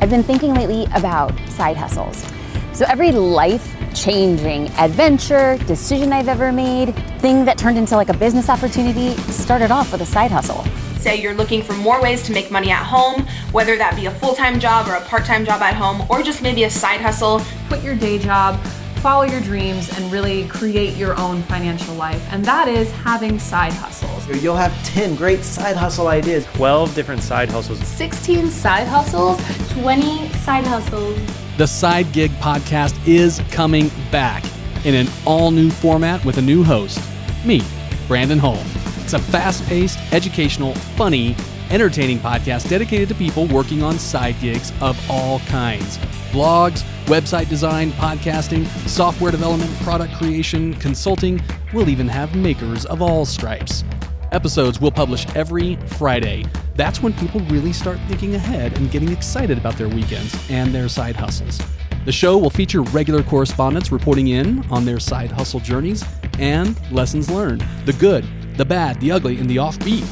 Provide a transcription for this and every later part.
I've been thinking lately about side hustles. So every life changing adventure, decision I've ever made, thing that turned into like a business opportunity started off with a side hustle. Say you're looking for more ways to make money at home, whether that be a full time job or a part time job at home, or just maybe a side hustle. Quit your day job, follow your dreams, and really create your own financial life. And that is having side hustles. You'll have 10 great side hustle ideas. 12 different side hustles. 16 side hustles, 20 side hustles. The Side Gig Podcast is coming back in an all new format with a new host, me, Brandon Hull. It's a fast paced, educational, funny, entertaining podcast dedicated to people working on side gigs of all kinds blogs, website design, podcasting, software development, product creation, consulting. We'll even have makers of all stripes. Episodes will publish every Friday. That's when people really start thinking ahead and getting excited about their weekends and their side hustles. The show will feature regular correspondents reporting in on their side hustle journeys and lessons learned the good, the bad, the ugly, and the offbeat.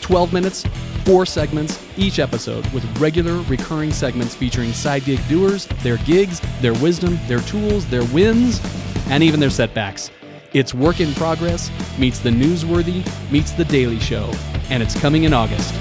12 minutes, four segments each episode with regular recurring segments featuring side gig doers, their gigs, their wisdom, their tools, their wins, and even their setbacks. It's work in progress meets the newsworthy meets the daily show, and it's coming in August.